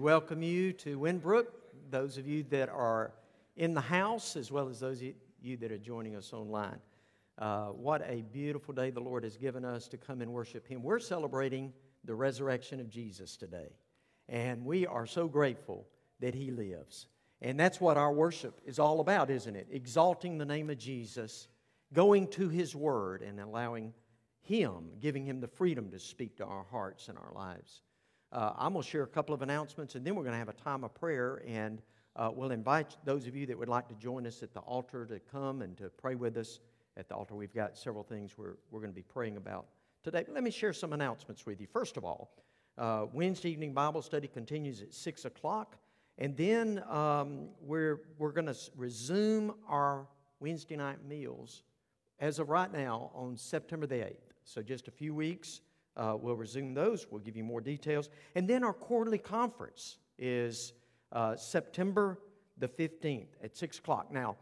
welcome you to Winbrook, those of you that are in the house, as well as those of you that are joining us online. Uh, what a beautiful day the Lord has given us to come and worship Him. We're celebrating the resurrection of Jesus today, and we are so grateful that He lives. And that's what our worship is all about, isn't it? Exalting the name of Jesus, going to His Word, and allowing Him, giving Him the freedom to speak to our hearts and our lives. Uh, I'm going to share a couple of announcements, and then we're going to have a time of prayer. And uh, we'll invite those of you that would like to join us at the altar to come and to pray with us at the altar. We've got several things we're, we're going to be praying about today. But let me share some announcements with you. First of all, uh, Wednesday evening Bible study continues at 6 o'clock. And then um, we're, we're going to resume our Wednesday night meals as of right now on September the 8th. So just a few weeks. Uh, we'll resume those. We'll give you more details. And then our quarterly conference is uh, September the 15th at 6 o'clock. Now,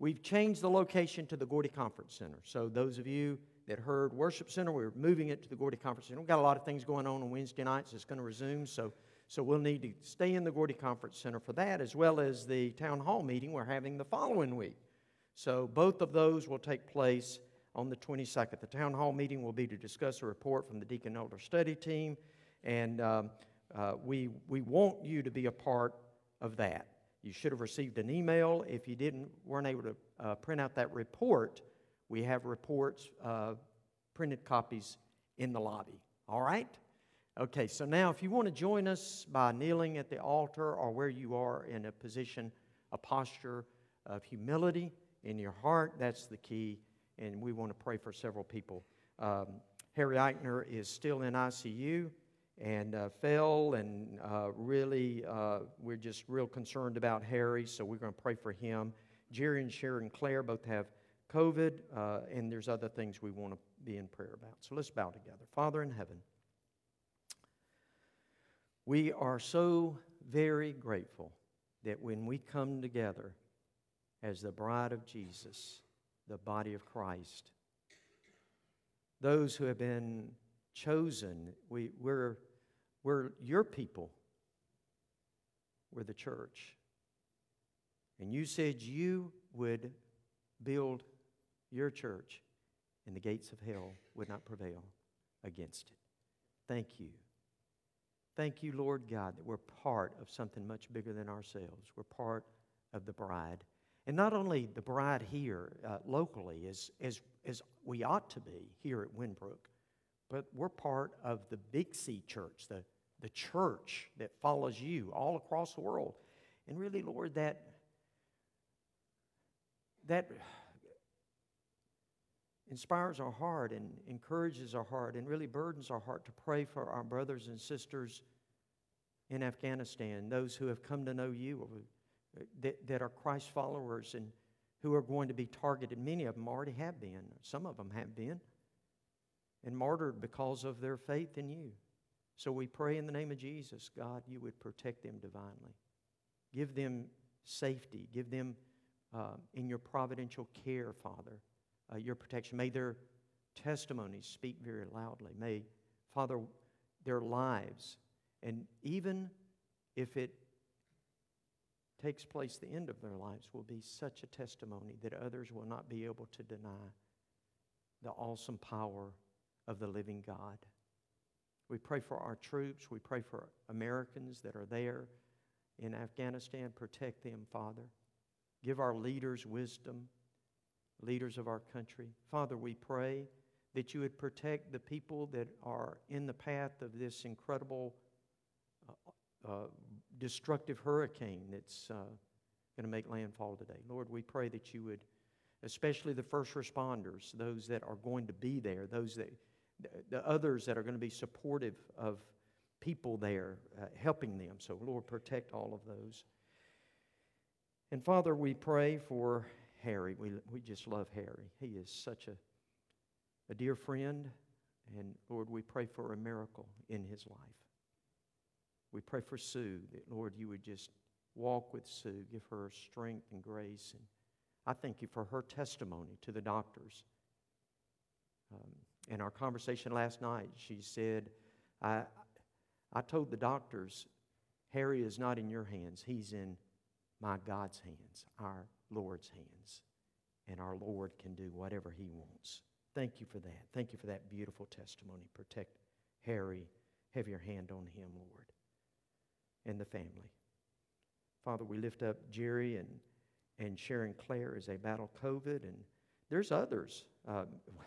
we've changed the location to the Gordy Conference Center. So, those of you that heard Worship Center, we're moving it to the Gordy Conference Center. We've got a lot of things going on on Wednesday nights. It's going to resume. So, so we'll need to stay in the Gordy Conference Center for that, as well as the town hall meeting we're having the following week. So, both of those will take place on the 22nd. The town hall meeting will be to discuss a report from the Deacon Elder Study Team, and um, uh, we, we want you to be a part of that. You should have received an email. If you didn't, weren't able to uh, print out that report, we have reports, uh, printed copies in the lobby. All right? Okay, so now if you want to join us by kneeling at the altar or where you are in a position, a posture of humility in your heart, that's the key and we want to pray for several people. Um, Harry Eichner is still in ICU and uh, fell, and uh, really, uh, we're just real concerned about Harry, so we're going to pray for him. Jerry and Sharon Claire both have COVID, uh, and there's other things we want to be in prayer about. So let's bow together. Father in heaven, we are so very grateful that when we come together as the bride of Jesus, the body of Christ. Those who have been chosen, we, we're, we're your people. We're the church. And you said you would build your church, and the gates of hell would not prevail against it. Thank you. Thank you, Lord God, that we're part of something much bigger than ourselves. We're part of the bride and not only the bride here uh, locally, as, as, as we ought to be here at Winbrook, but we're part of the Big C church, the, the church that follows you all across the world. And really, Lord, that, that inspires our heart and encourages our heart and really burdens our heart to pray for our brothers and sisters in Afghanistan, those who have come to know you, that, that are Christ followers and who are going to be targeted. Many of them already have been, some of them have been, and martyred because of their faith in you. So we pray in the name of Jesus, God, you would protect them divinely. Give them safety. Give them uh, in your providential care, Father, uh, your protection. May their testimonies speak very loudly. May, Father, their lives, and even if it takes place, the end of their lives will be such a testimony that others will not be able to deny the awesome power of the living God. We pray for our troops. We pray for Americans that are there in Afghanistan. Protect them, Father. Give our leaders wisdom, leaders of our country. Father, we pray that you would protect the people that are in the path of this incredible uh, uh, destructive hurricane that's uh, going to make landfall today. Lord, we pray that you would, especially the first responders, those that are going to be there, those that, the others that are going to be supportive of people there, uh, helping them. So, Lord, protect all of those. And Father, we pray for Harry. We, we just love Harry. He is such a, a dear friend. And Lord, we pray for a miracle in his life. We pray for Sue that, Lord, you would just walk with Sue, give her strength and grace. And I thank you for her testimony to the doctors. Um, in our conversation last night, she said, I, I told the doctors, Harry is not in your hands, he's in my God's hands, our Lord's hands. And our Lord can do whatever he wants. Thank you for that. Thank you for that beautiful testimony. Protect Harry. Have your hand on him, Lord, and the family. Father, we lift up Jerry and, and Sharon Claire as they battle COVID, and there's others. Uh,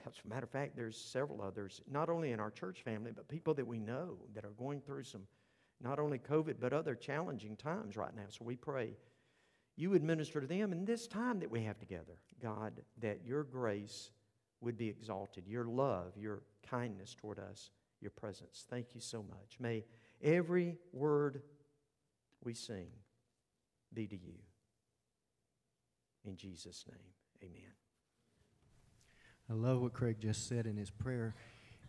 as a matter of fact, there's several others, not only in our church family, but people that we know that are going through some, not only COVID, but other challenging times right now. So we pray you would minister to them in this time that we have together, God, that your grace would be exalted, your love, your kindness toward us, your presence. Thank you so much. May every word we sing be to you. In Jesus' name, amen. I love what Craig just said in his prayer.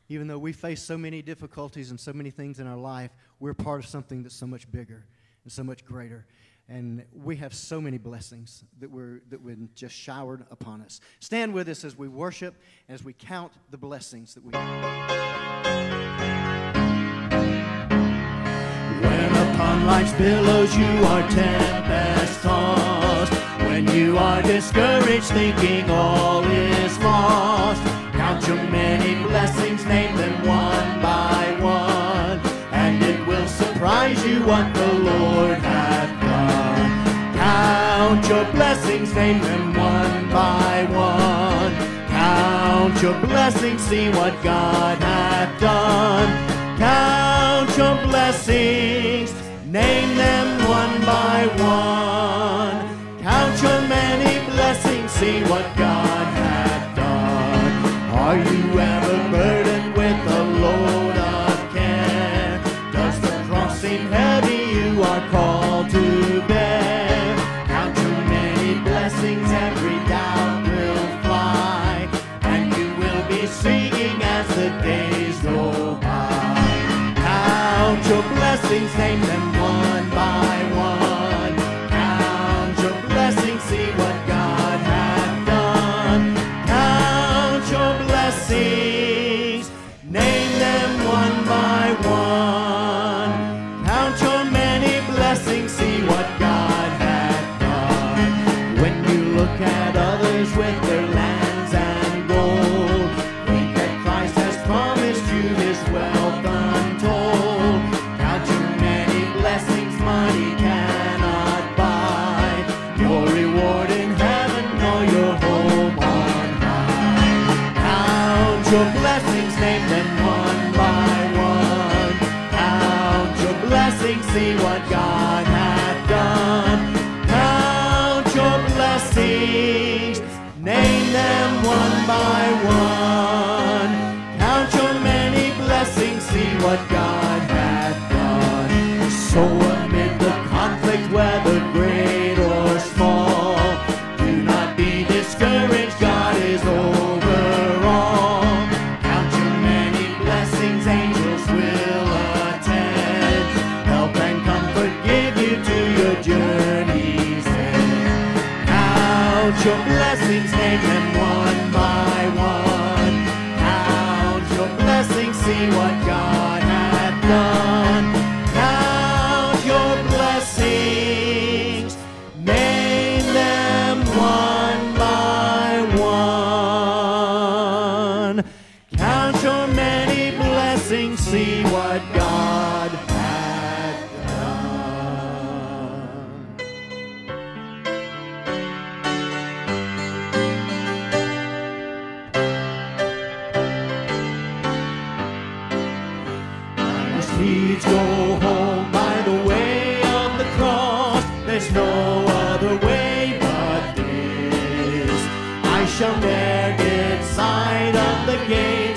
Even though we face so many difficulties and so many things in our life, we're part of something that's so much bigger and so much greater. And we have so many blessings that were that were just showered upon us. Stand with us as we worship, as we count the blessings that we have. Upon life's billows you are tempest tossed, when you are discouraged, thinking all is lost, count your many blessings, name them one by one, and it will surprise you what the Lord hath done. Count your blessings, name them one by one. Count your blessings, see what God hath done. Count your blessings, name them one by one. Count your many blessings, see what God hath done. Are you ever burdened with a load of care? Does the cross seem heavy? You are called to bear. Count your many blessings, every doubt will fly, and you will be singing as the days go by. Count your blessings, name them name I shall ne'er get sight of the gates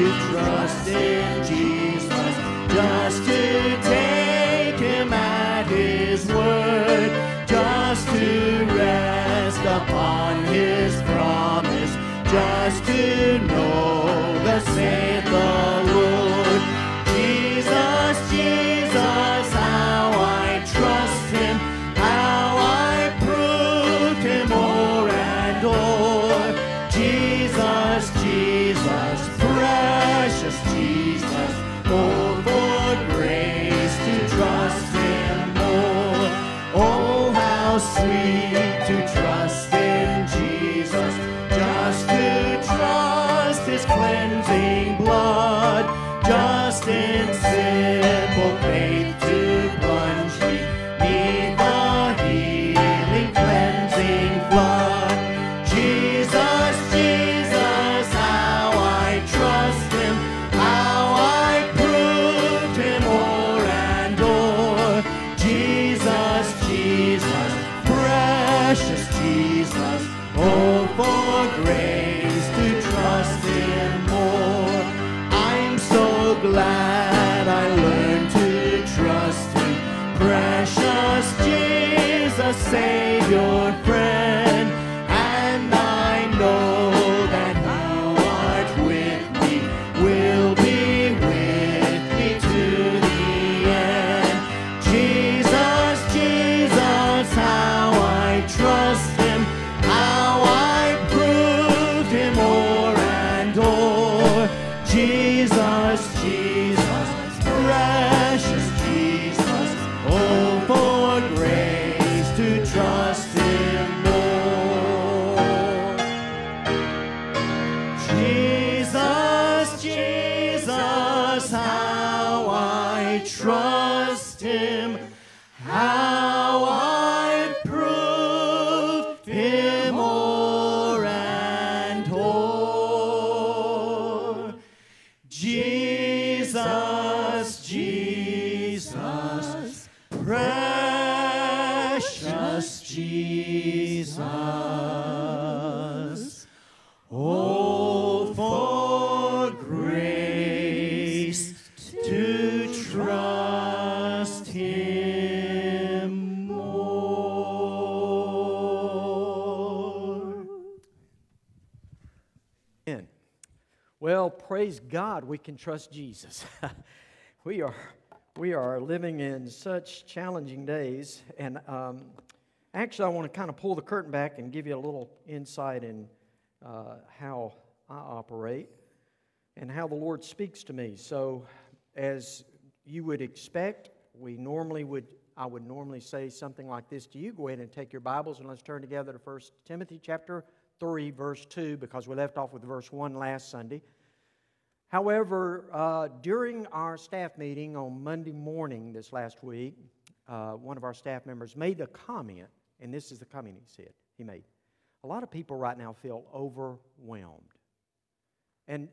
you trust in. God, we can trust Jesus. we are we are living in such challenging days, and um, actually, I want to kind of pull the curtain back and give you a little insight in uh, how I operate and how the Lord speaks to me. So, as you would expect, we normally would I would normally say something like this to you. Go ahead and take your Bibles and let's turn together to 1 Timothy chapter 3, verse 2, because we left off with verse 1 last Sunday. However, uh, during our staff meeting on Monday morning this last week, uh, one of our staff members made a comment, and this is the comment he said he made. A lot of people right now feel overwhelmed. And,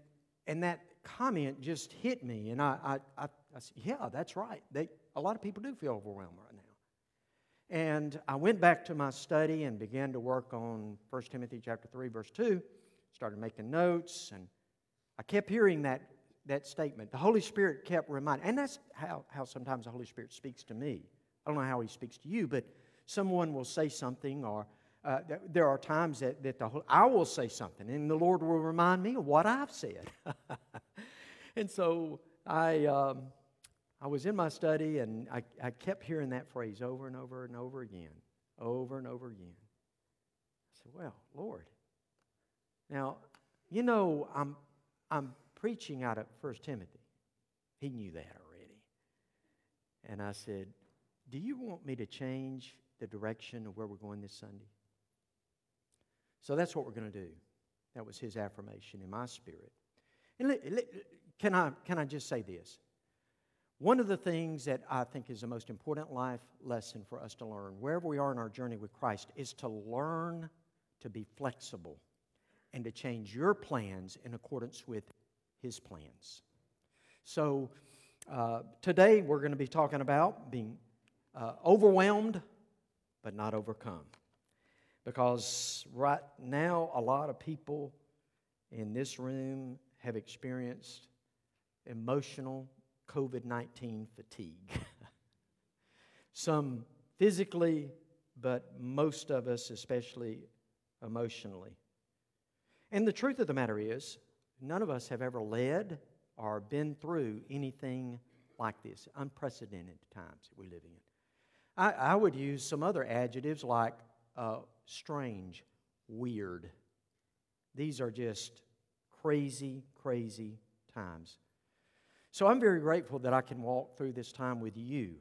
and that comment just hit me, and I, I, I, I said, Yeah, that's right. They, a lot of people do feel overwhelmed right now. And I went back to my study and began to work on 1 Timothy chapter 3, verse 2, started making notes, and I kept hearing that, that statement. The Holy Spirit kept reminding, and that's how, how sometimes the Holy Spirit speaks to me. I don't know how He speaks to you, but someone will say something, or uh, th- there are times that, that the, I will say something, and the Lord will remind me of what I've said. and so I, um, I was in my study, and I, I kept hearing that phrase over and over and over again, over and over again. I said, Well, Lord, now, you know, I'm, I'm preaching out of 1 Timothy. He knew that already. And I said, Do you want me to change the direction of where we're going this Sunday? So that's what we're going to do. That was his affirmation in my spirit. And li- li- can, I, can I just say this? One of the things that I think is the most important life lesson for us to learn, wherever we are in our journey with Christ, is to learn to be flexible and to change your plans in accordance with His plans. So, uh, today we're going to be talking about being uh, overwhelmed but not overcome. Because right now, a lot of people in this room have experienced emotional COVID 19 fatigue. Some physically, but most of us, especially emotionally. And the truth of the matter is, none of us have ever led or been through anything like this, unprecedented times that we're living in. I, I would use some other adjectives like uh, strange, weird. These are just crazy, crazy times. So I'm very grateful that I can walk through this time with you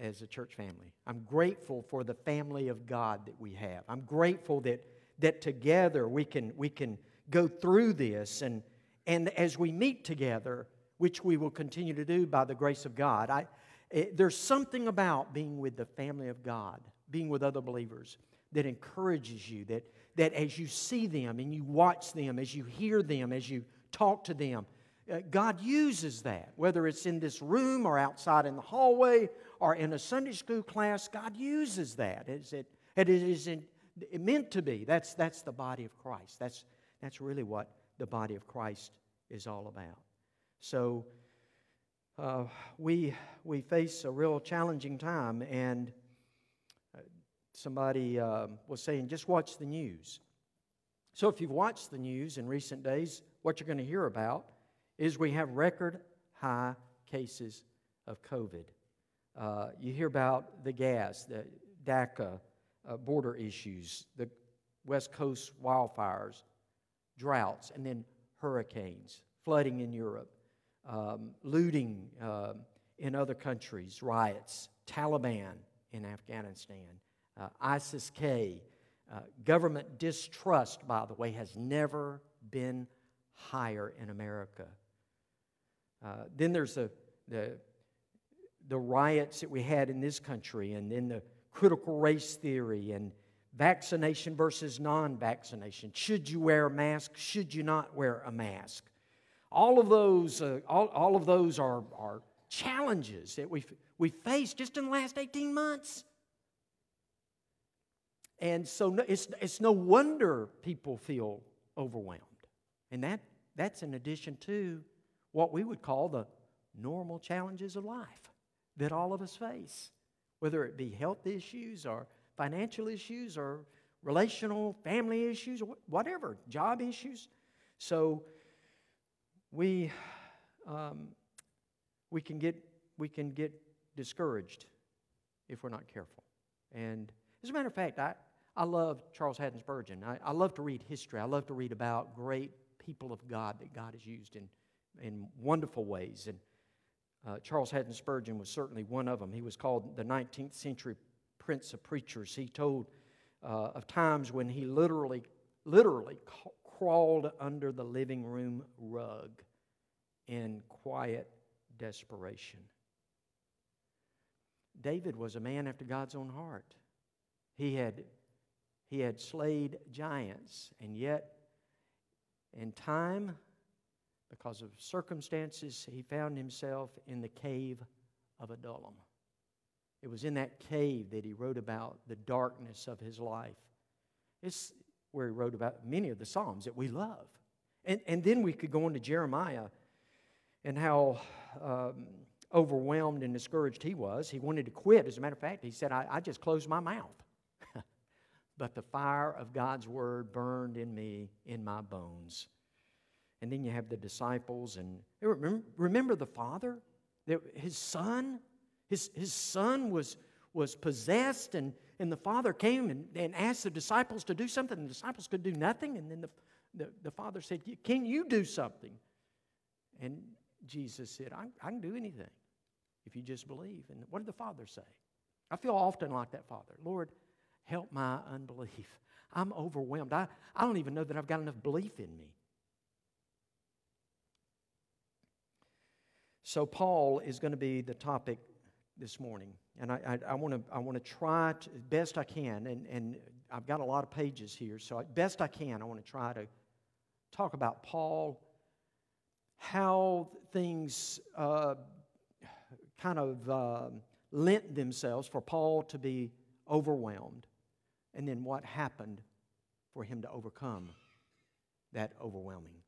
as a church family. I'm grateful for the family of God that we have. I'm grateful that, that together we can, we can go through this. And, and as we meet together, which we will continue to do by the grace of God, I, it, eh, there's something about being with the family of God, being with other believers, that encourages you, that, that as you see them and you watch them, as you hear them, as you talk to them, uh, God uses that, whether it's in this room or outside in the hallway or in a Sunday school class, God uses that. It, it is in, it meant to be. That's, that's the body of Christ. That's, that's really what the body of Christ is all about. So uh, we, we face a real challenging time, and uh, somebody uh, was saying, just watch the news. So if you've watched the news in recent days, what you're going to hear about is we have record high cases of COVID. Uh, you hear about the gas, the DACA uh, border issues, the West Coast wildfires, droughts, and then hurricanes, flooding in Europe, um, looting uh, in other countries, riots, Taliban in Afghanistan, uh, ISIS K. Uh, government distrust, by the way, has never been higher in America uh, then there's the, the, the riots that we had in this country, and then the critical race theory, and vaccination versus non vaccination. Should you wear a mask? Should you not wear a mask? All of those, uh, all, all of those are, are challenges that we we faced just in the last 18 months. And so it's, it's no wonder people feel overwhelmed. And that, that's in addition to what we would call the normal challenges of life that all of us face, whether it be health issues or financial issues or relational family issues or whatever, job issues. So we, um, we, can get, we can get discouraged if we're not careful. And as a matter of fact, I, I love Charles Haddon Spurgeon. I, I love to read history. I love to read about great people of God that God has used in in wonderful ways. And uh, Charles Haddon Spurgeon was certainly one of them. He was called the 19th century Prince of Preachers. He told uh, of times when he literally, literally crawled under the living room rug in quiet desperation. David was a man after God's own heart. He had, he had slayed giants, and yet, in time, because of circumstances, he found himself in the cave of Adullam. It was in that cave that he wrote about the darkness of his life. It's where he wrote about many of the Psalms that we love. And, and then we could go into Jeremiah and how um, overwhelmed and discouraged he was. He wanted to quit. As a matter of fact, he said, I, I just closed my mouth. but the fire of God's word burned in me, in my bones. And then you have the disciples. And remember the father? His son? His, his son was, was possessed, and, and the father came and, and asked the disciples to do something. The disciples could do nothing. And then the, the, the father said, Can you do something? And Jesus said, I, I can do anything if you just believe. And what did the father say? I feel often like that father. Lord, help my unbelief. I'm overwhelmed. I, I don't even know that I've got enough belief in me. So, Paul is going to be the topic this morning. And I, I, I want to try to, best I can, and, and I've got a lot of pages here, so best I can, I want to try to talk about Paul, how things uh, kind of uh, lent themselves for Paul to be overwhelmed, and then what happened for him to overcome that overwhelming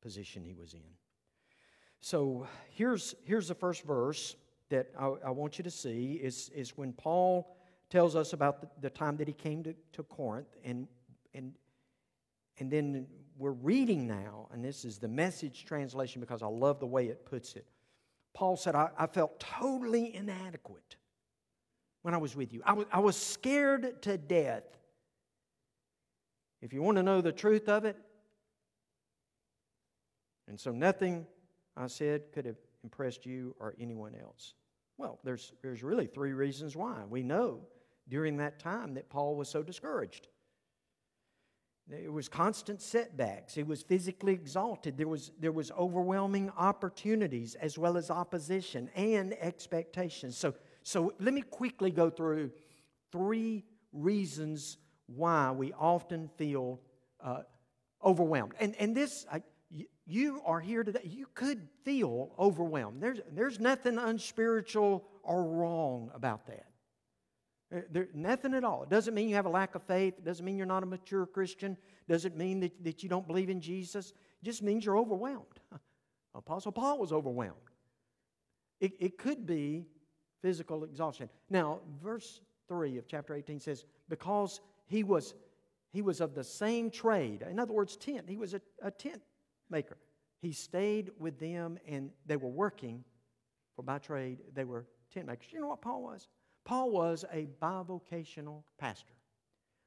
position he was in. So here's, here's the first verse that I, I want you to see is, is when Paul tells us about the, the time that he came to, to Corinth and and, and then we're reading now, and this is the message translation because I love the way it puts it. Paul said, I, I felt totally inadequate when I was with you. I was, I was scared to death. If you want to know the truth of it, and so nothing I said could have impressed you or anyone else. Well, there's, there's really three reasons why. We know during that time that Paul was so discouraged. There was constant setbacks. He was physically exalted. There was, there was overwhelming opportunities as well as opposition and expectations. So, so let me quickly go through three reasons why we often feel uh, overwhelmed. And, and this, I, you are here today. You could feel overwhelmed. There's, there's nothing unspiritual or wrong about that. There, nothing at all. It doesn't mean you have a lack of faith. It doesn't mean you're not a mature Christian. It doesn't mean that, that you don't believe in Jesus. It just means you're overwhelmed. Apostle Paul was overwhelmed. It, it could be physical exhaustion. Now, verse 3 of chapter 18 says, Because he was, he was of the same trade. In other words, tent. He was a, a tent maker. He stayed with them and they were working, for by trade, they were tent makers. You know what Paul was? Paul was a bivocational pastor.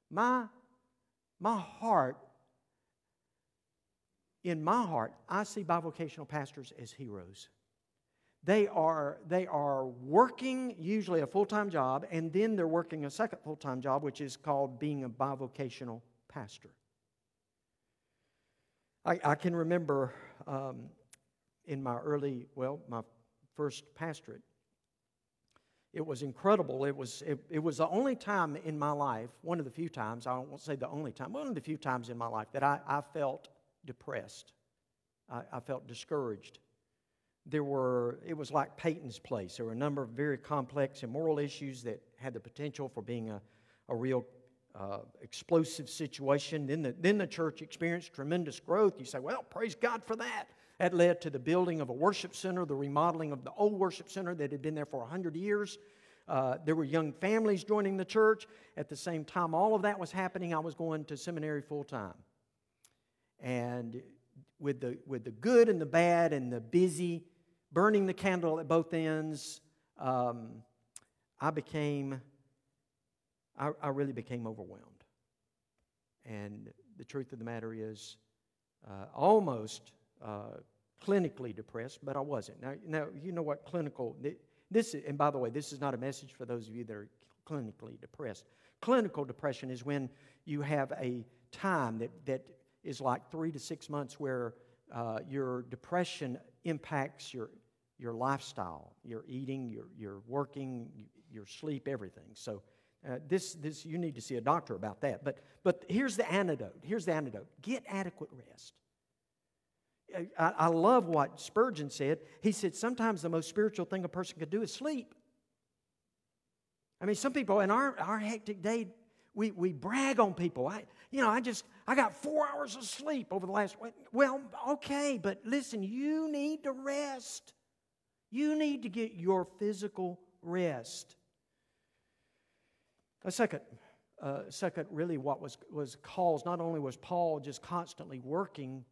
My, my heart, in my heart, I see bivocational pastors as heroes. They are, they are working usually a full time job, and then they're working a second full time job, which is called being a bivocational pastor. I, I can remember um, in my early, well, my first pastorate, it was incredible. It was, it, it, was the only time in my life, one of the few times, I won't say the only time, one of the few times in my life that I, I felt depressed. I, I felt discouraged. There were, it was like Peyton's place. There were a number of very complex immoral issues that had the potential for being a, a real uh, explosive situation. Then the, then the church experienced tremendous growth. You say, well, praise God for that. That led to the building of a worship center, the remodeling of the old worship center that had been there for 100 years. Uh, there were young families joining the church. At the same time, all of that was happening. I was going to seminary full time. And with the, with the good and the bad and the busy, burning the candle at both ends, um, I became I, I really became overwhelmed. And the truth of the matter is, uh, almost uh, clinically depressed, but I wasn't. Now, now, you know what clinical, this, and by the way, this is not a message for those of you that are clinically depressed. Clinical depression is when you have a time that, that is like three to six months where uh, your depression impacts your, your lifestyle, your eating, your, your working, your sleep, everything. So uh, this, this, you need to see a doctor about that. But, but here's the antidote. Here's the antidote. Get adequate rest. I, I love what Spurgeon said. He said, sometimes the most spiritual thing a person could do is sleep. I mean, some people in our, our hectic day, we, we brag on people. I, you know, I just, I got four hours of sleep over the last, well, okay, but listen, you need to rest. You need to get your physical rest. A second, uh, second, really, what was, was caused, not only was Paul just constantly working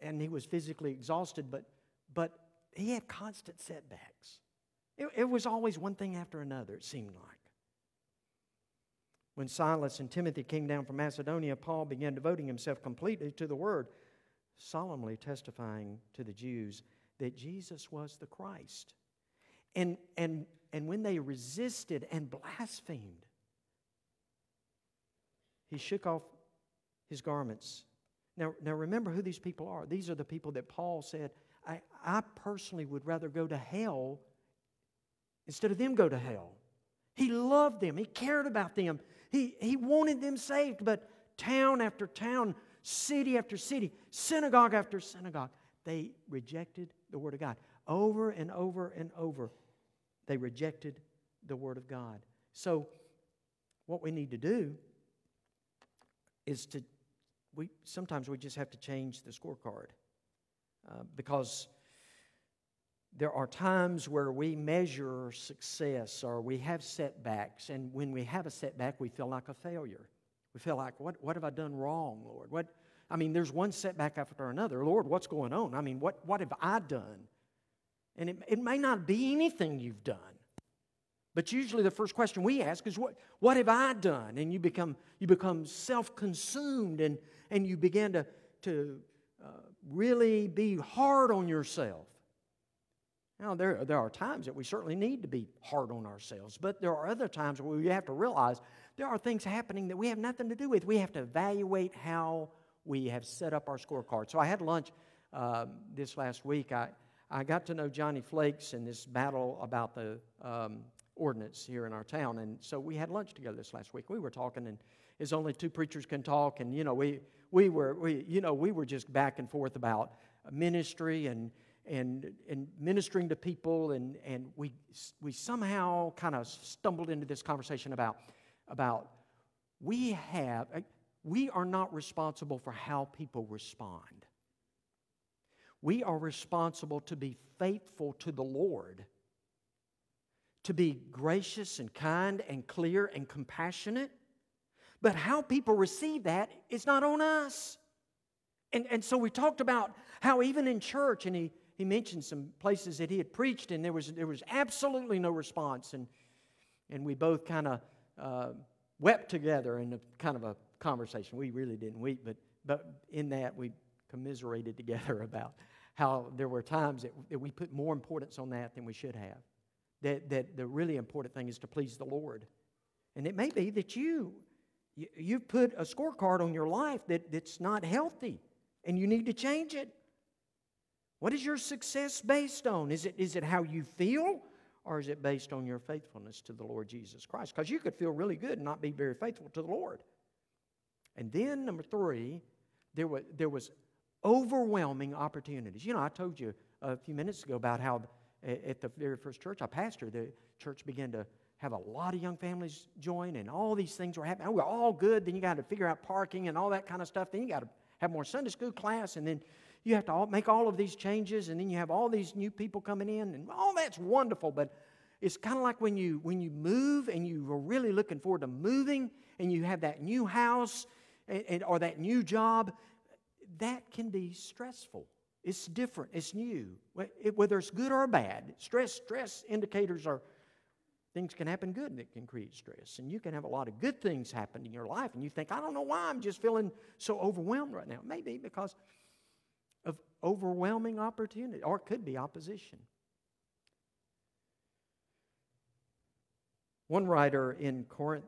and he was physically exhausted, but, but he had constant setbacks. It, it was always one thing after another, it seemed like. When Silas and Timothy came down from Macedonia, Paul began devoting himself completely to the word, solemnly testifying to the Jews that Jesus was the Christ. And, and, and when they resisted and blasphemed, he shook off his garments. Now, now remember who these people are. These are the people that Paul said, I, I personally would rather go to hell instead of them go to hell. He loved them, he cared about them, he, he wanted them saved, but town after town, city after city, synagogue after synagogue, they rejected the Word of God. Over and over and over, they rejected the Word of God. So, what we need to do is to, we, sometimes we just have to change the scorecard uh, because there are times where we measure success or we have setbacks, and when we have a setback, we feel like a failure. We feel like, what, what have I done wrong, Lord? What, I mean, there's one setback after another. Lord, what's going on? I mean, what, what have I done? And it, it may not be anything you've done. But usually the first question we ask is, What, what have I done? And you become, you become self consumed and, and you begin to, to uh, really be hard on yourself. Now, there, there are times that we certainly need to be hard on ourselves, but there are other times where we have to realize there are things happening that we have nothing to do with. We have to evaluate how we have set up our scorecard. So I had lunch um, this last week. I, I got to know Johnny Flakes in this battle about the um, ordinance here in our town. And so we had lunch together this last week. We were talking, and as only two preachers can talk, and you know, we we were we you know we were just back and forth about ministry and and and ministering to people, and and we we somehow kind of stumbled into this conversation about about we have eh, we are not responsible for how people respond. We are responsible to be faithful to the Lord to be gracious and kind and clear and compassionate. But how people receive that is not on us. And, and so we talked about how even in church, and he, he mentioned some places that he had preached, and there was, there was absolutely no response. And, and we both kind of uh, wept together in a kind of a conversation. We really didn't weep, but, but in that we commiserated together about how there were times that, that we put more importance on that than we should have that, that the really important thing is to please the Lord. And it may be that you, you you've put a scorecard on your life that, that's not healthy and you need to change it. What is your success based on? Is it, is it how you feel or is it based on your faithfulness to the Lord Jesus Christ? Because you could feel really good and not be very faithful to the Lord. And then, number three, there was, there was overwhelming opportunities. You know, I told you a few minutes ago about how at the very first church I pastored, the church began to have a lot of young families join, and all these things were happening. Oh, we're all good. Then you got to figure out parking and all that kind of stuff. Then you got to have more Sunday school class, and then you have to make all of these changes, and then you have all these new people coming in, and all that's wonderful. But it's kind of like when you when you move and you are really looking forward to moving, and you have that new house and, and, or that new job. That can be stressful. It's different, it's new. Whether it's good or bad, stress, stress indicators are things can happen good that can create stress. And you can have a lot of good things happen in your life, and you think, I don't know why I'm just feeling so overwhelmed right now. Maybe because of overwhelming opportunity, or it could be opposition. One writer in Corinth,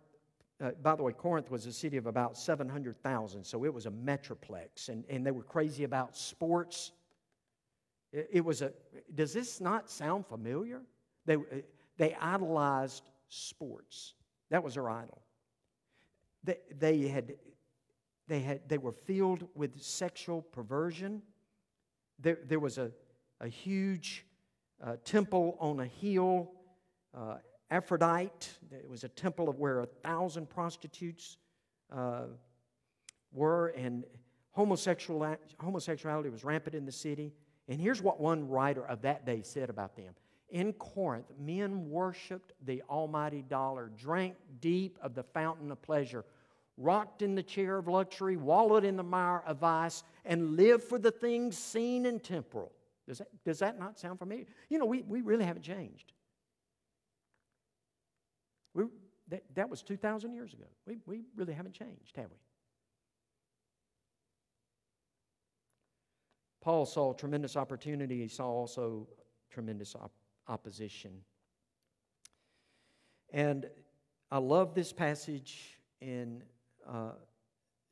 uh, by the way, Corinth was a city of about 700,000, so it was a metroplex, and, and they were crazy about sports. It was a, does this not sound familiar? They, they idolized sports. That was their idol. They, they, had, they, had, they were filled with sexual perversion. There, there was a, a huge uh, temple on a hill, uh, Aphrodite. It was a temple of where a thousand prostitutes uh, were, and homosexual, homosexuality was rampant in the city. And here's what one writer of that day said about them In Corinth, men worshiped the almighty dollar, drank deep of the fountain of pleasure, rocked in the chair of luxury, wallowed in the mire of vice, and lived for the things seen and temporal. Does that, does that not sound familiar? You know, we, we really haven't changed. We, that, that was 2,000 years ago. We, we really haven't changed, have we? Paul saw tremendous opportunity, he saw also tremendous op- opposition. And I love this passage in uh,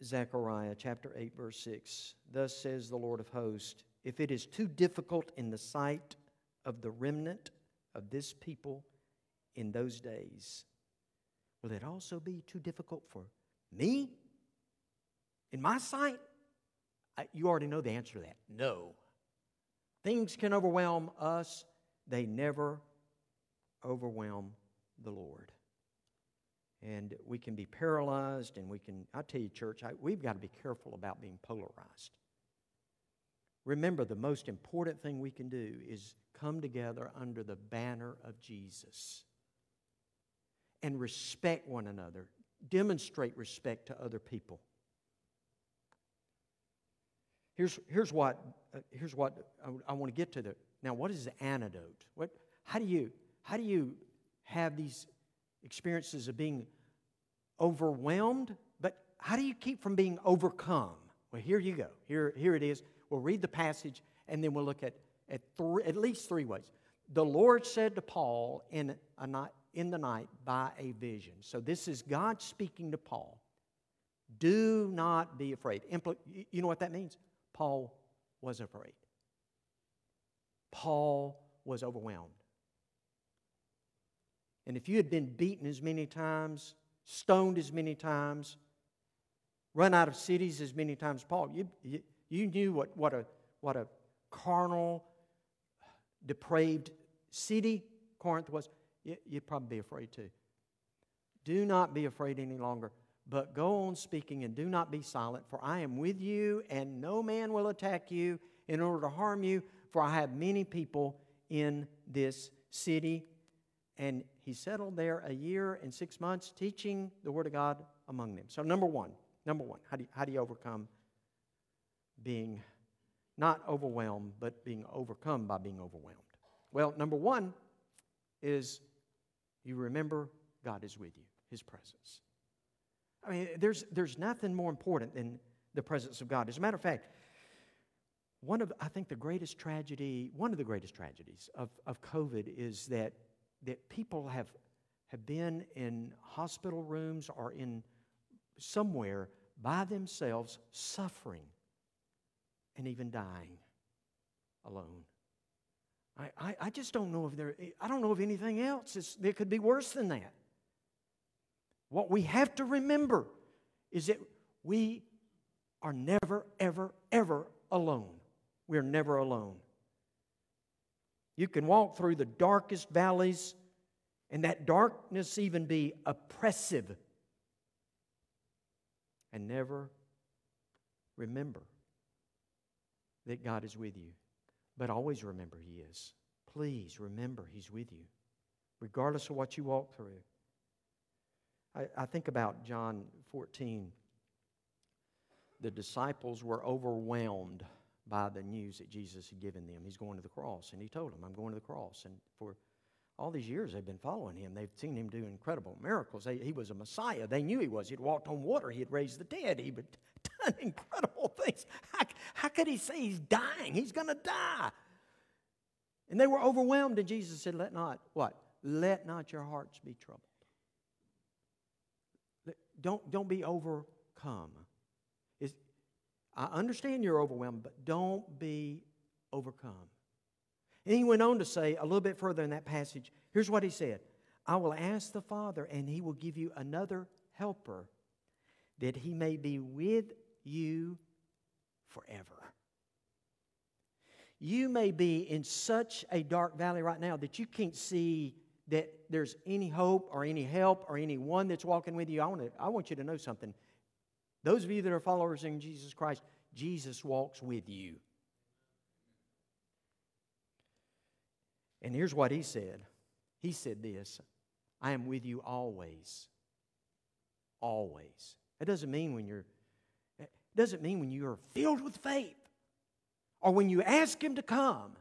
Zechariah chapter 8, verse 6. Thus says the Lord of hosts If it is too difficult in the sight of the remnant of this people in those days, will it also be too difficult for me in my sight? You already know the answer to that. No. Things can overwhelm us, they never overwhelm the Lord. And we can be paralyzed, and we can, I tell you, church, I, we've got to be careful about being polarized. Remember, the most important thing we can do is come together under the banner of Jesus and respect one another. demonstrate respect to other people. Here's, here's what, uh, here's what I, I want to get to. The, now, what is the antidote? What, how, do you, how do you have these experiences of being overwhelmed? But how do you keep from being overcome? Well, here you go. Here, here it is. We'll read the passage and then we'll look at, at, three, at least three ways. The Lord said to Paul in, a night, in the night by a vision. So this is God speaking to Paul. Do not be afraid. Impl- you know what that means? Paul was afraid. Paul was overwhelmed. And if you had been beaten as many times, stoned as many times, run out of cities as many times, Paul, you, you, you knew what, what, a, what a carnal, depraved city Corinth was. You, you'd probably be afraid too. Do not be afraid any longer. But go on speaking and do not be silent, for I am with you, and no man will attack you in order to harm you, for I have many people in this city. And he settled there a year and six months teaching the Word of God among them. So, number one, number one, how do you, how do you overcome being not overwhelmed, but being overcome by being overwhelmed? Well, number one is you remember God is with you, His presence. I mean, there's, there's nothing more important than the presence of God. As a matter of fact, one of, I think, the greatest tragedy, one of the greatest tragedies of, of COVID is that, that people have, have been in hospital rooms or in somewhere by themselves suffering and even dying alone. I, I, I just don't know if there, I don't know of anything else that could be worse than that. What we have to remember is that we are never, ever, ever alone. We are never alone. You can walk through the darkest valleys, and that darkness even be oppressive, and never remember that God is with you. But always remember He is. Please remember He's with you, regardless of what you walk through. I, I think about John 14. The disciples were overwhelmed by the news that Jesus had given them. He's going to the cross, and he told them, I'm going to the cross. And for all these years they've been following him. They've seen him do incredible miracles. They, he was a Messiah. They knew he was. He'd walked on water. He had raised the dead. He had done incredible things. How, how could he say he's dying? He's going to die. And they were overwhelmed, and Jesus said, Let not, what? Let not your hearts be troubled. Don't, don't be overcome. It's, I understand you're overwhelmed, but don't be overcome. And he went on to say a little bit further in that passage here's what he said I will ask the Father, and he will give you another helper, that he may be with you forever. You may be in such a dark valley right now that you can't see that there's any hope or any help or anyone that's walking with you, I want, to, I want you to know something. Those of you that are followers in Jesus Christ, Jesus walks with you. And here's what he said He said this I am with you always. Always. It doesn't mean when you're doesn't mean when you are filled with faith or when you ask him to come.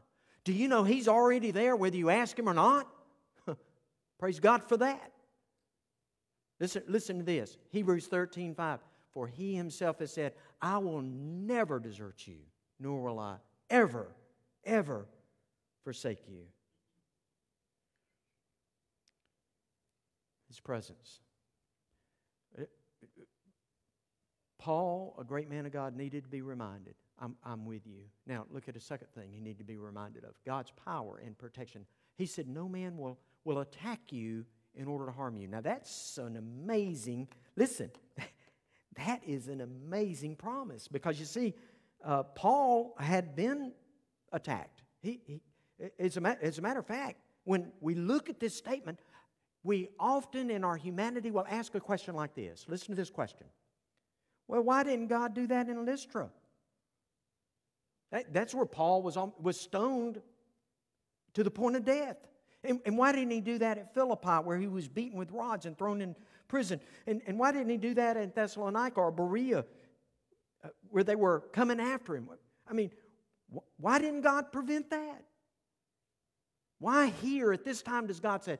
Do you know he's already there whether you ask him or not? Praise God for that. Listen, listen to this Hebrews 13 5. For he himself has said, I will never desert you, nor will I ever, ever forsake you. His presence. Eh, Paul, a great man of God, needed to be reminded I'm, I'm with you. Now, look at a second thing he needed to be reminded of God's power and protection. He said, No man will will attack you in order to harm you. Now, that's an amazing, listen, that is an amazing promise because you see, uh, Paul had been attacked. He, he, as, a, as a matter of fact, when we look at this statement, we often in our humanity will ask a question like this. Listen to this question. Well, why didn't God do that in Lystra? That, that's where Paul was, on, was stoned to the point of death. And, and why didn't he do that at Philippi, where he was beaten with rods and thrown in prison. And, and why didn't he do that in Thessalonica or Berea uh, where they were coming after him? I mean, wh- why didn't God prevent that? Why here at this time does God say,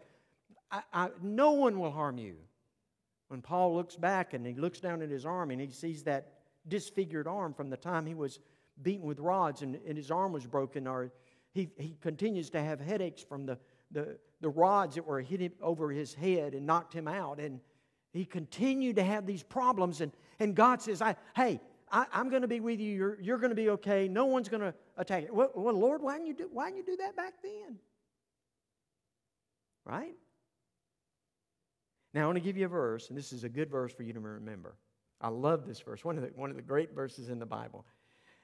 I, I, no one will harm you? When Paul looks back and he looks down at his arm and he sees that disfigured arm from the time he was beaten with rods and, and his arm was broken, or he, he continues to have headaches from the, the, the rods that were hit over his head and knocked him out. And he continued to have these problems. And, and God says, I, Hey, I, am going to be with you. You're, you're going to be okay. No one's going to attack you. Well, well, Lord, why didn't, you do, why didn't you do that back then? Right? Now, I want to give you a verse, and this is a good verse for you to remember. I love this verse, one of the, one of the great verses in the Bible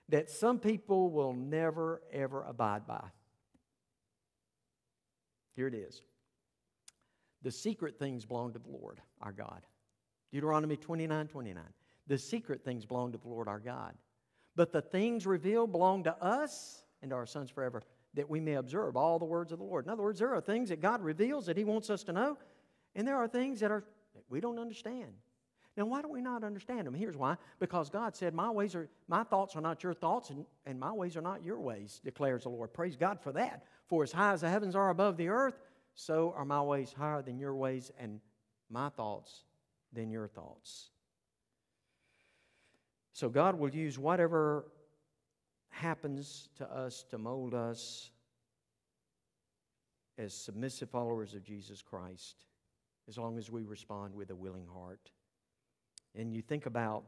that some people will never, ever abide by. Here it is The secret things belong to the Lord our God. Deuteronomy 29 29. The secret things belong to the Lord our God. But the things revealed belong to us and to our sons forever, that we may observe all the words of the Lord. In other words, there are things that God reveals that He wants us to know, and there are things that are that we don't understand. Now, why do we not understand them? Here's why. Because God said, My ways are my thoughts are not your thoughts, and, and my ways are not your ways, declares the Lord. Praise God for that. For as high as the heavens are above the earth, so are my ways higher than your ways, and my thoughts than your thoughts. So God will use whatever happens to us to mold us as submissive followers of Jesus Christ, as long as we respond with a willing heart. And you think about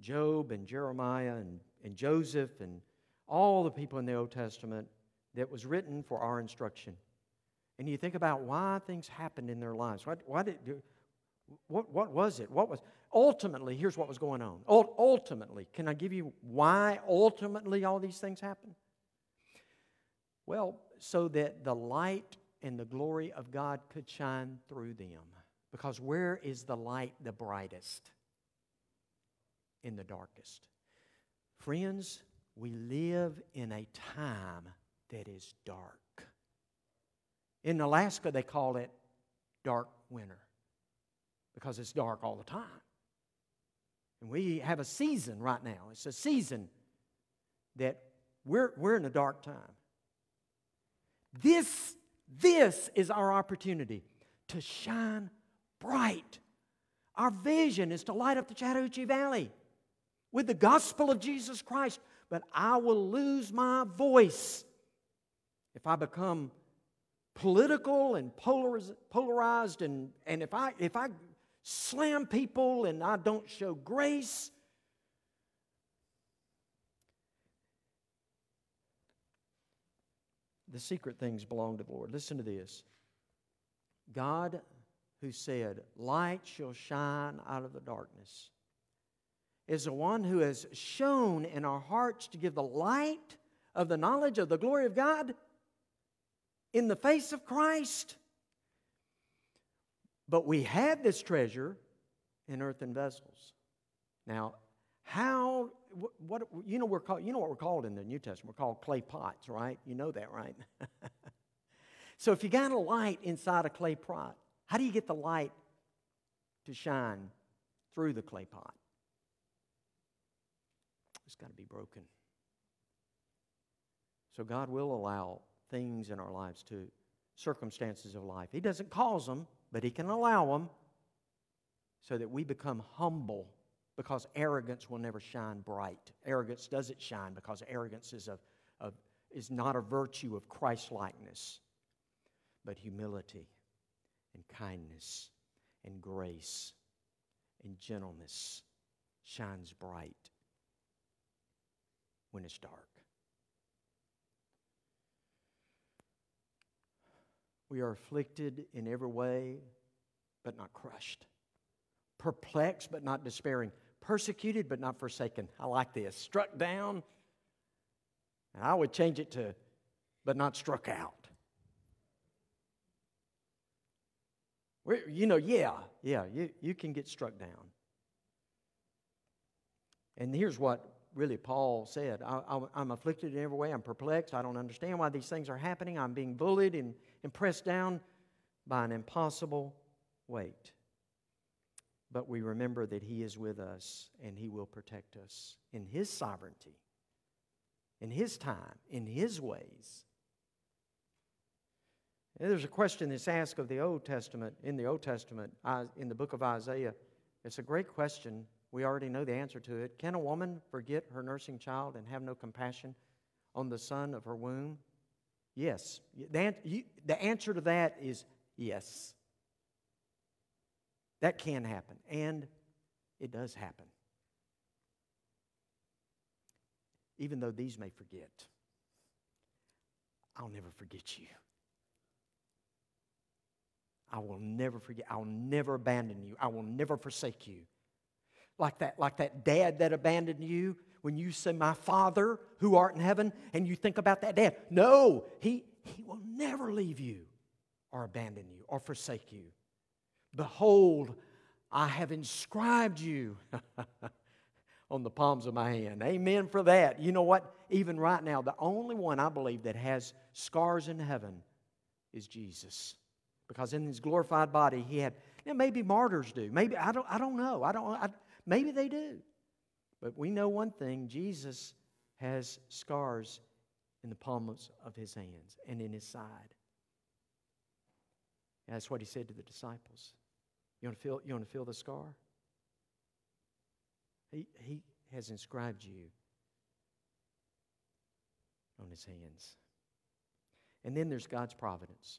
Job and Jeremiah and, and Joseph and all the people in the Old Testament that was written for our instruction. And you think about why things happened in their lives. Why, why did, what, what was it? What was ultimately? Here's what was going on. Ultimately, can I give you why ultimately all these things happened? Well, so that the light and the glory of God could shine through them. Because where is the light the brightest? In the darkest. Friends, we live in a time that is dark. In Alaska, they call it dark winter because it's dark all the time. And we have a season right now. It's a season that we're, we're in a dark time. This, this is our opportunity to shine bright. Our vision is to light up the Chattahoochee Valley with the gospel of Jesus Christ. But I will lose my voice if I become political and polarized, and, and if, I, if I slam people and I don't show grace, the secret things belong to the Lord. Listen to this God, who said, Light shall shine out of the darkness, is the one who has shone in our hearts to give the light of the knowledge of the glory of God in the face of Christ. But we had this treasure in earthen vessels. Now, how what, what you know we're called you know what we're called in the New Testament? We're called clay pots, right? You know that, right? so if you got a light inside a clay pot, how do you get the light to shine through the clay pot? It's got to be broken. So God will allow things in our lives, to circumstances of life. He doesn't cause them, but He can allow them so that we become humble because arrogance will never shine bright. Arrogance doesn't shine because arrogance is, a, a is not a virtue of Christ likeness, but humility and kindness and grace and gentleness shines bright when it's dark. We are afflicted in every way, but not crushed. Perplexed, but not despairing. Persecuted, but not forsaken. I like this. Struck down, and I would change it to, but not struck out. We're, you know, yeah, yeah, you, you can get struck down. And here's what really Paul said I, am afflicted in every way. I'm perplexed. I don't understand why these things are happening. I'm being bullied and, and pressed down by an impossible weight. but we remember that He is with us and He will protect us in His sovereignty, in His time, in His ways. And there's a question that's asked of the Old Testament, in the Old Testament, in the book of Isaiah. It's a great question. We already know the answer to it. Can a woman forget her nursing child and have no compassion on the son of her womb? Yes. The answer to that is yes. That can happen, and it does happen. Even though these may forget, I'll never forget you. I will never forget. I'll never abandon you. I will never forsake you. Like that, like that dad that abandoned you when you say, My Father who art in heaven, and you think about that dad. No, he, he will never leave you or abandon you or forsake you. Behold, I have inscribed you on the palms of my hand. Amen for that. You know what? Even right now, the only one I believe that has scars in heaven is Jesus. Because in his glorified body, he had, know, maybe martyrs do. Maybe, I don't, I don't know. I don't, maybe they do. But we know one thing Jesus has scars in the palms of his hands and in his side. And that's what he said to the disciples. You want to feel, you want to feel the scar? He, he has inscribed you on his hands. And then there's God's providence.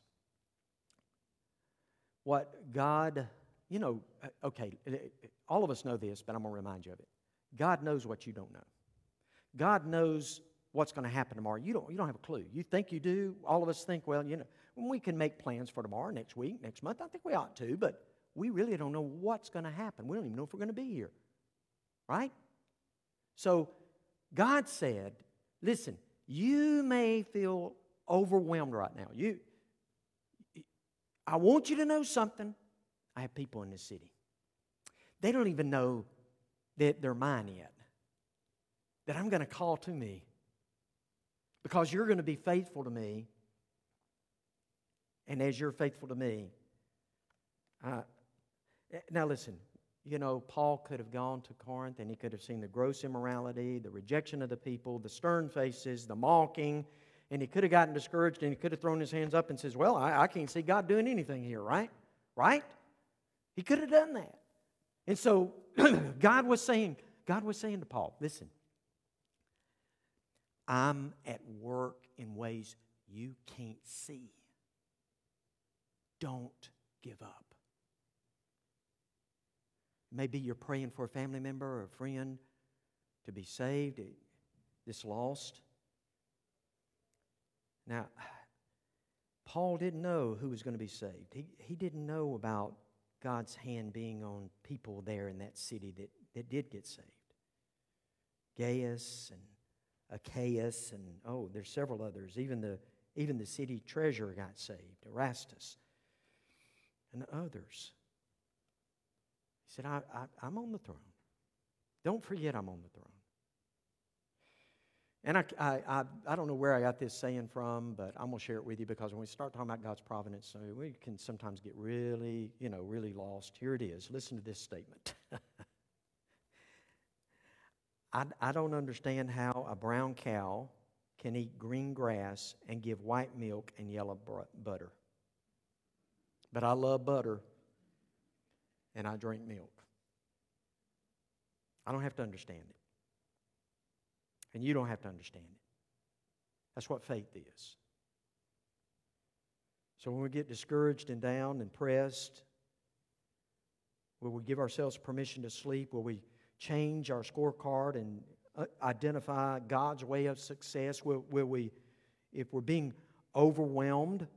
What God, you know, uh, okay, uh, all of us know this, but I'm going to remind you of it. God knows what you don't know. God knows what's going to happen tomorrow. You don't, you don't have a clue. You think you do. All of us think, well, you know, we can make plans for tomorrow, next week, next month. I think we ought to, but we really don't know what's going to happen. We don't even know if we're going to be here. Right? So God said, listen, you may feel overwhelmed right now. You I want you to know something. I have people in this city. They don't even know that they're mine yet. That I'm going to call to me because you're going to be faithful to me. And as you're faithful to me, uh, now, listen, you know, Paul could have gone to Corinth and he could have seen the gross immorality, the rejection of the people, the stern faces, the mocking, and he could have gotten discouraged and he could have thrown his hands up and says, Well, I, I can't see God doing anything here, right? Right? He could have done that. And so God was saying, God was saying to Paul, listen, I'm at work in ways you can't see. Don't give up. Maybe you're praying for a family member or a friend to be saved, eh, this lost. Now, Paul didn't know who was going to be saved. He, he didn't know about God's hand being on people there in that city that, that did get saved. Gaius and Achaeus, and oh, there's several others. Even the, even the city treasurer got saved, Erastus, and others. He said, I, I, I'm on the throne. Don't forget I'm on the throne. And I, I, I, I, don't know where I got this saying from, but I'm going to share it with you because when we start talking about God's providence, we can sometimes get really, you know, really lost. Here it is. Listen to this statement. I, I don't understand how a brown cow can eat green grass and give white milk and yellow butter. But I love butter and I drink milk. I don't have to understand it. And you don't have to understand it. That's what faith is. So when we get discouraged and down and pressed, will we give ourselves permission to sleep? Will we change our scorecard and uh, identify God's way of success? Will, will we, if we're being overwhelmed,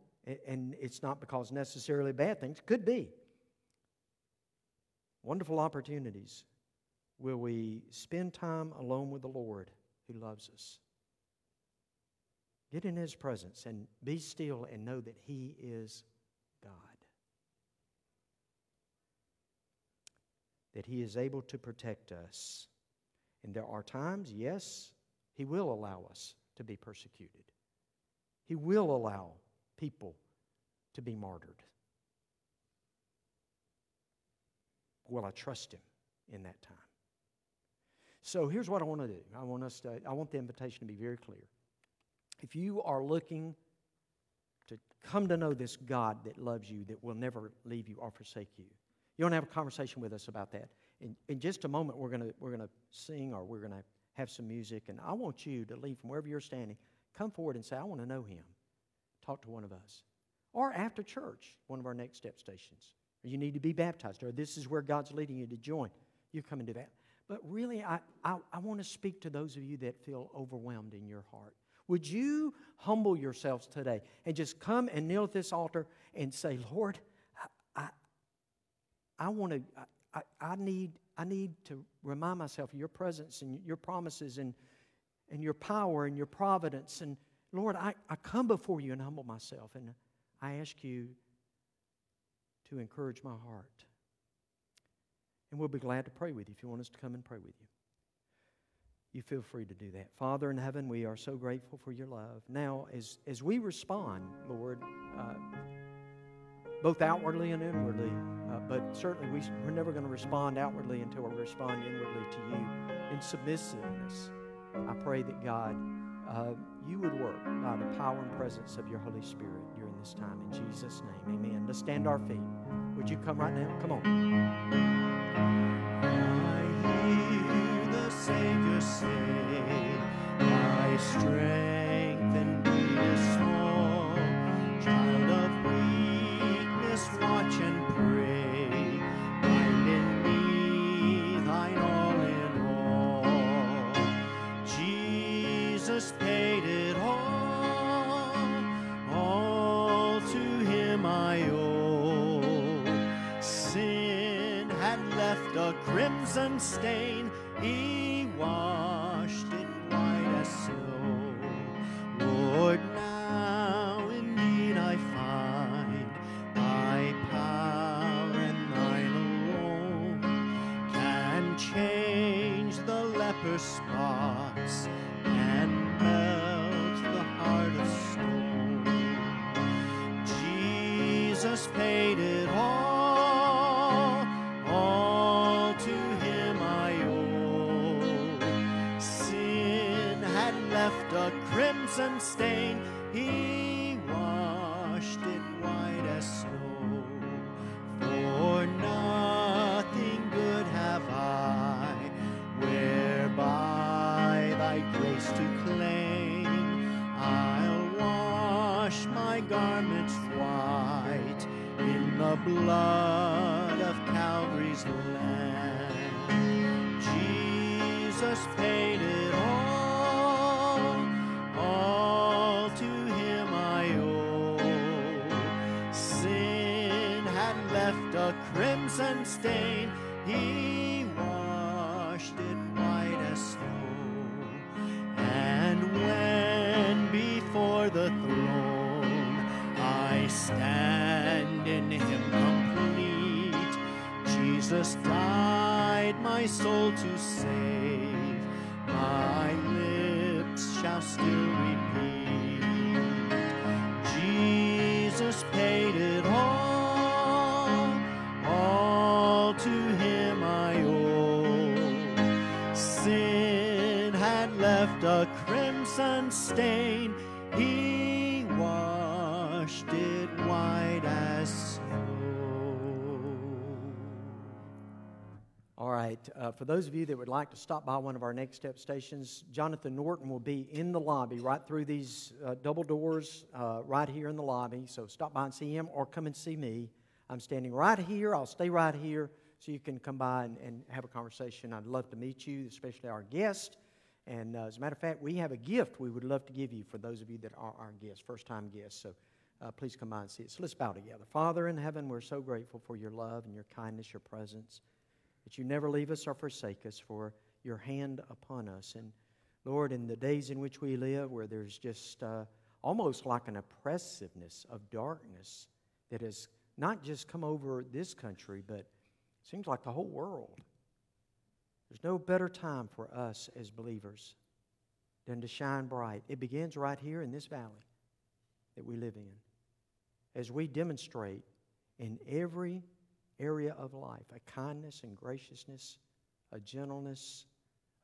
and it's not because necessarily bad things, could be, wonderful opportunities. Will we spend time alone with the Lord who loves us? Get in His presence and be still and know that He is God. That He is able to protect us. And there are times, yes, He will allow us to be persecuted. He will allow people to be martyred. Will I trust Him in that time? So here's what I want to do. I want us to, I want the invitation to be very clear. If you are looking to come to know this God that loves you, that will never leave you or forsake you, you want to have a conversation with us about that. In, in just a moment, we're going we're gonna sing or we're going to have some music, and I want you to leave from wherever you're standing, come forward and say, I want to know Him. Talk to one of us. Or after church, one of our next step stations. Or you need to be baptized, or this is where God's leading you to join. You come and do that. But really, I, I, I want to speak to those of you that feel overwhelmed in your heart. Would you humble yourselves today and just come and kneel at this altar and say, Lord, I, I, want to, I, I, need, I need to remind myself of your presence and your promises and, and your power and your providence. And Lord, I, I come before you and humble myself. And I ask you to encourage my heart. And we'll be glad to pray with you if you want us to come and pray with you. You feel free to do that. Father in heaven, we are so grateful for your love. Now, as, as we respond, Lord, uh, both outwardly and inwardly, uh, but certainly we, we're never going to respond outwardly until we respond inwardly to you in submissiveness. I pray that God, uh, you would work by the power and presence of your Holy Spirit during this time. In Jesus' name, amen. Let's stand our feet. Would you come right now? Come on. Savior say, My strength left a crimson stain. He washed it white as snow. Lord, now indeed I find thy power and thine alone can change the leper spots and melt the heart of stone. Jesus blood of Calvary's Lamb. Jesus paid it all, all to him I owe. Sin had left a crimson stain, he Jesus died my soul to save, my lips shall still repeat. Jesus paid it all. All to him I owe. Sin had left a crimson stain, he washed it white as snow. All right, uh, for those of you that would like to stop by one of our next step stations, Jonathan Norton will be in the lobby right through these uh, double doors uh, right here in the lobby. So stop by and see him or come and see me. I'm standing right here. I'll stay right here so you can come by and, and have a conversation. I'd love to meet you, especially our guest. And uh, as a matter of fact, we have a gift we would love to give you for those of you that are our guests, first time guests. So uh, please come by and see us. So let's bow together. Father in heaven, we're so grateful for your love and your kindness, your presence, that you never leave us or forsake us, for your hand upon us. And Lord, in the days in which we live, where there's just uh, almost like an oppressiveness of darkness that has not just come over this country, but seems like the whole world. There's no better time for us as believers than to shine bright. It begins right here in this valley that we live in. As we demonstrate in every area of life a kindness and graciousness, a gentleness,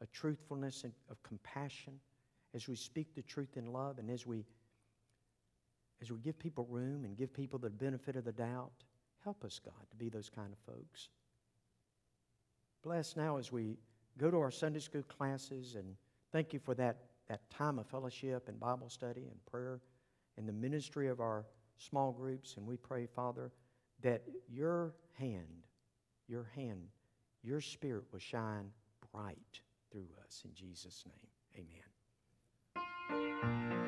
a truthfulness and of compassion. As we speak the truth in love and as we as we give people room and give people the benefit of the doubt help us god to be those kind of folks. Bless now as we go to our sunday school classes and thank you for that that time of fellowship and bible study and prayer and the ministry of our small groups. And we pray father that your hand, your hand, your spirit will shine bright through us. In Jesus' name, amen.